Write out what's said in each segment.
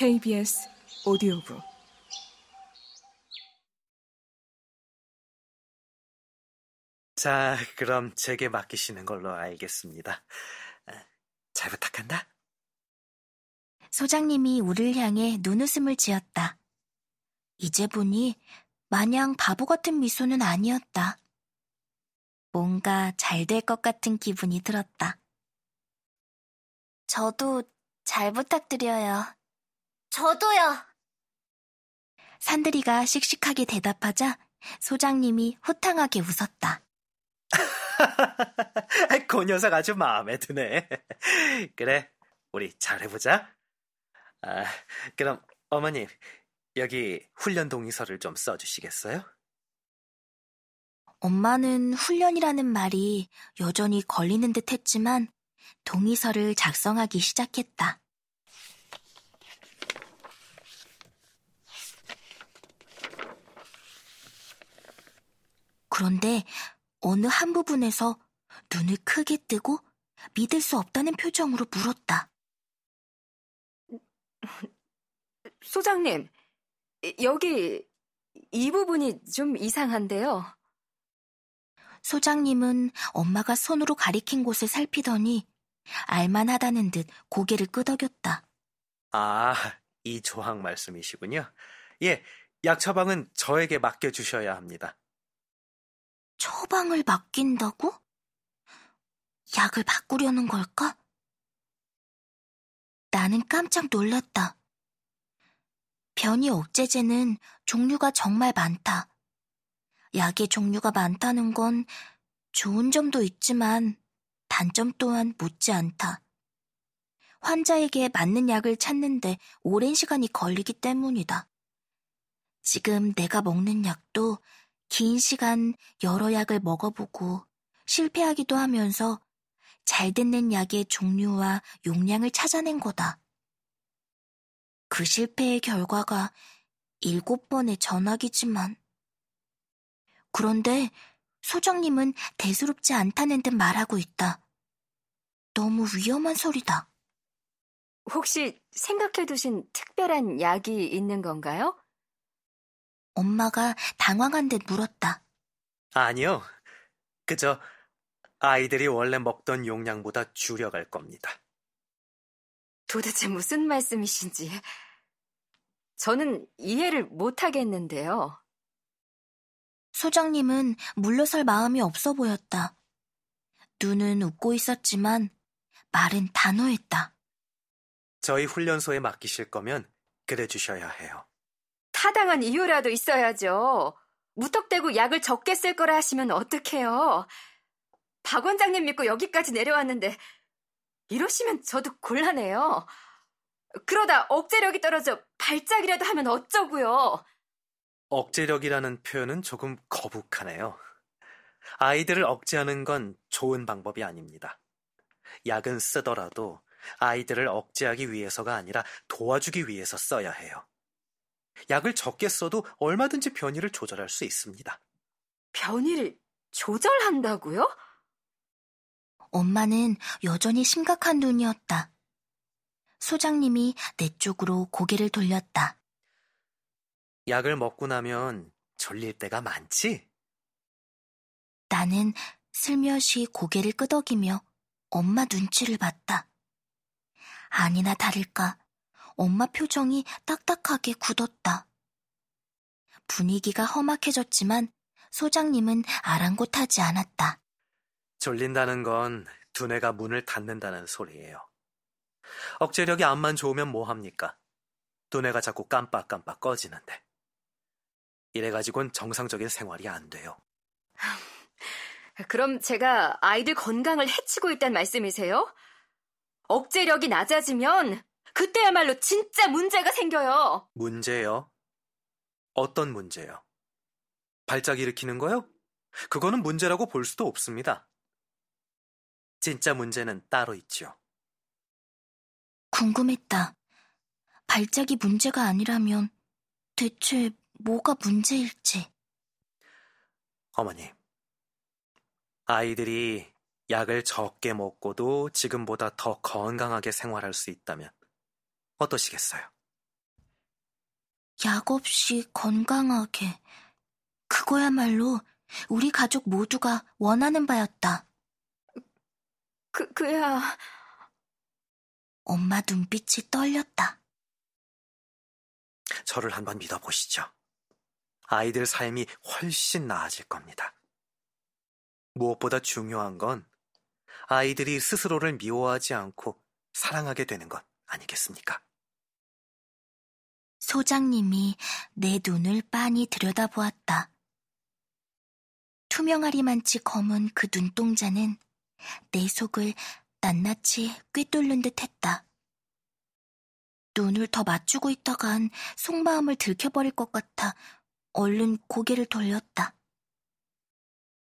KBS 오디오북 자, 그럼 제게 맡기시는 걸로 알겠습니다. 잘 부탁한다. 소장님이 우리를 향해 눈웃음을 지었다. 이제 보니 마냥 바보 같은 미소는 아니었다. 뭔가 잘 될 것 같은 기분이 들었다. 저도 잘 부탁드려요. 저도요. 산들이가 씩씩하게 대답하자 소장님이 호탕하게 웃었다. 그 녀석 아주 마음에 드네. 그래, 우리 잘해보자. 아, 그럼 어머님, 여기 훈련 동의서를 좀 써주시겠어요? 엄마는 훈련이라는 말이 여전히 걸리는 듯 했지만 동의서를 작성하기 시작했다. 그런데 어느 한 부분에서 눈을 크게 뜨고 믿을 수 없다는 표정으로 물었다. 소장님, 여기 이 부분이 좀 이상한데요. 소장님은 엄마가 손으로 가리킨 곳을 살피더니 알만하다는 듯 고개를 끄덕였다. 아, 이 조항 말씀이시군요. 예, 약 처방은 저에게 맡겨주셔야 합니다. 처방을 맡긴다고? 약을 바꾸려는 걸까? 나는 깜짝 놀랐다. 변이 억제제는 종류가 정말 많다. 약의 종류가 많다는 건 좋은 점도 있지만 단점 또한 묻지 않다. 환자에게 맞는 약을 찾는데 오랜 시간이 걸리기 때문이다. 지금 내가 먹는 약도 긴 시간 여러 약을 먹어보고 실패하기도 하면서 잘 듣는 약의 종류와 용량을 찾아낸 거다. 그 실패의 결과가 일곱 번의 전화기지만. 그런데 소장님은 대수롭지 않다는 듯 말하고 있다. 너무 위험한 소리다. 혹시 생각해 두신 특별한 약이 있는 건가요? 엄마가 당황한 듯 물었다. 아니요. 그저 아이들이 원래 먹던 용량보다 줄여갈 겁니다. 도대체 무슨 말씀이신지 저는 이해를 못하겠는데요. 소장님은 물러설 마음이 없어 보였다. 눈은 웃고 있었지만 말은 단호했다. 저희 훈련소에 맡기실 거면 그래 주셔야 해요. 타당한 이유라도 있어야죠. 무턱대고 약을 적게 쓸 거라 하시면 어떡해요. 박 원장님 믿고 여기까지 내려왔는데 이러시면 저도 곤란해요. 그러다 억제력이 떨어져 발작이라도 하면 어쩌고요. 억제력이라는 표현은 조금 거북하네요. 아이들을 억제하는 건 좋은 방법이 아닙니다. 약은 쓰더라도 아이들을 억제하기 위해서가 아니라 도와주기 위해서 써야 해요. 약을 적게 써도 얼마든지 변이를 조절할 수 있습니다. 변이를 조절한다고요? 엄마는 여전히 심각한 눈이었다. 소장님이 내 쪽으로 고개를 돌렸다. 약을 먹고 나면 졸릴 때가 많지? 나는 슬며시 고개를 끄덕이며 엄마 눈치를 봤다. 아니나 다를까 엄마 표정이 딱딱하게 굳었다. 분위기가 험악해졌지만 소장님은 아랑곳하지 않았다. 졸린다는 건 두뇌가 문을 닫는다는 소리예요. 억제력이 암만 좋으면 뭐합니까? 두뇌가 자꾸 깜빡깜빡 꺼지는데. 이래가지고는 정상적인 생활이 안 돼요. 그럼 제가 아이들 건강을 해치고 있다는 말씀이세요? 억제력이 낮아지면 그때야말로 진짜 문제가 생겨요. 문제요? 어떤 문제요? 발작 일으키는 거요? 그거는 문제라고 볼 수도 없습니다. 진짜 문제는 따로 있죠. 궁금했다. 발작이 문제가 아니라면 대체 뭐가 문제일지. 어머니, 아이들이 약을 적게 먹고도 지금보다 더 건강하게 생활할 수 있다면 어떠시겠어요? 약 없이 건강하게. 그거야말로 우리 가족 모두가 원하는 바였다. 그, 그야. 엄마 눈빛이 떨렸다. 저를 한번 믿어보시죠. 아이들 삶이 훨씬 나아질 겁니다. 무엇보다 중요한 건 아이들이 스스로를 미워하지 않고 사랑하게 되는 것 아니겠습니까? 소장님이 내 눈을 빤히 들여다보았다. 투명하리만치 검은 그 눈동자는 내 속을 낱낱이 꿰뚫는 듯 했다. 눈을 더 맞추고 있다간 속마음을 들켜버릴 것 같아 얼른 고개를 돌렸다.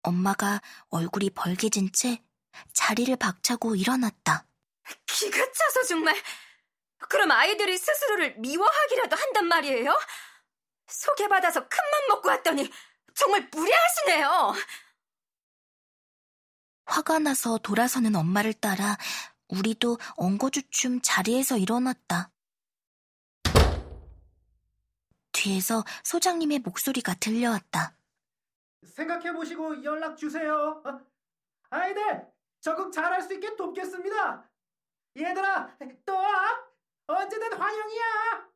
엄마가 얼굴이 벌개진 채 자리를 박차고 일어났다. 기가 차서 정말. 그럼 아이들이 스스로를 미워하기라도 한단 말이에요? 소개받아서 큰맘 먹고 왔더니 정말 무례하시네요. 화가 나서 돌아서는 엄마를 따라 우리도 엉거주춤 자리에서 일어났다. 뒤에서 소장님의 목소리가 들려왔다. 생각해보시고 연락 주세요. 어? 아이들, 적응 잘할 수 있게 돕겠습니다. 얘들아, 또 와. 언제든 환영이야.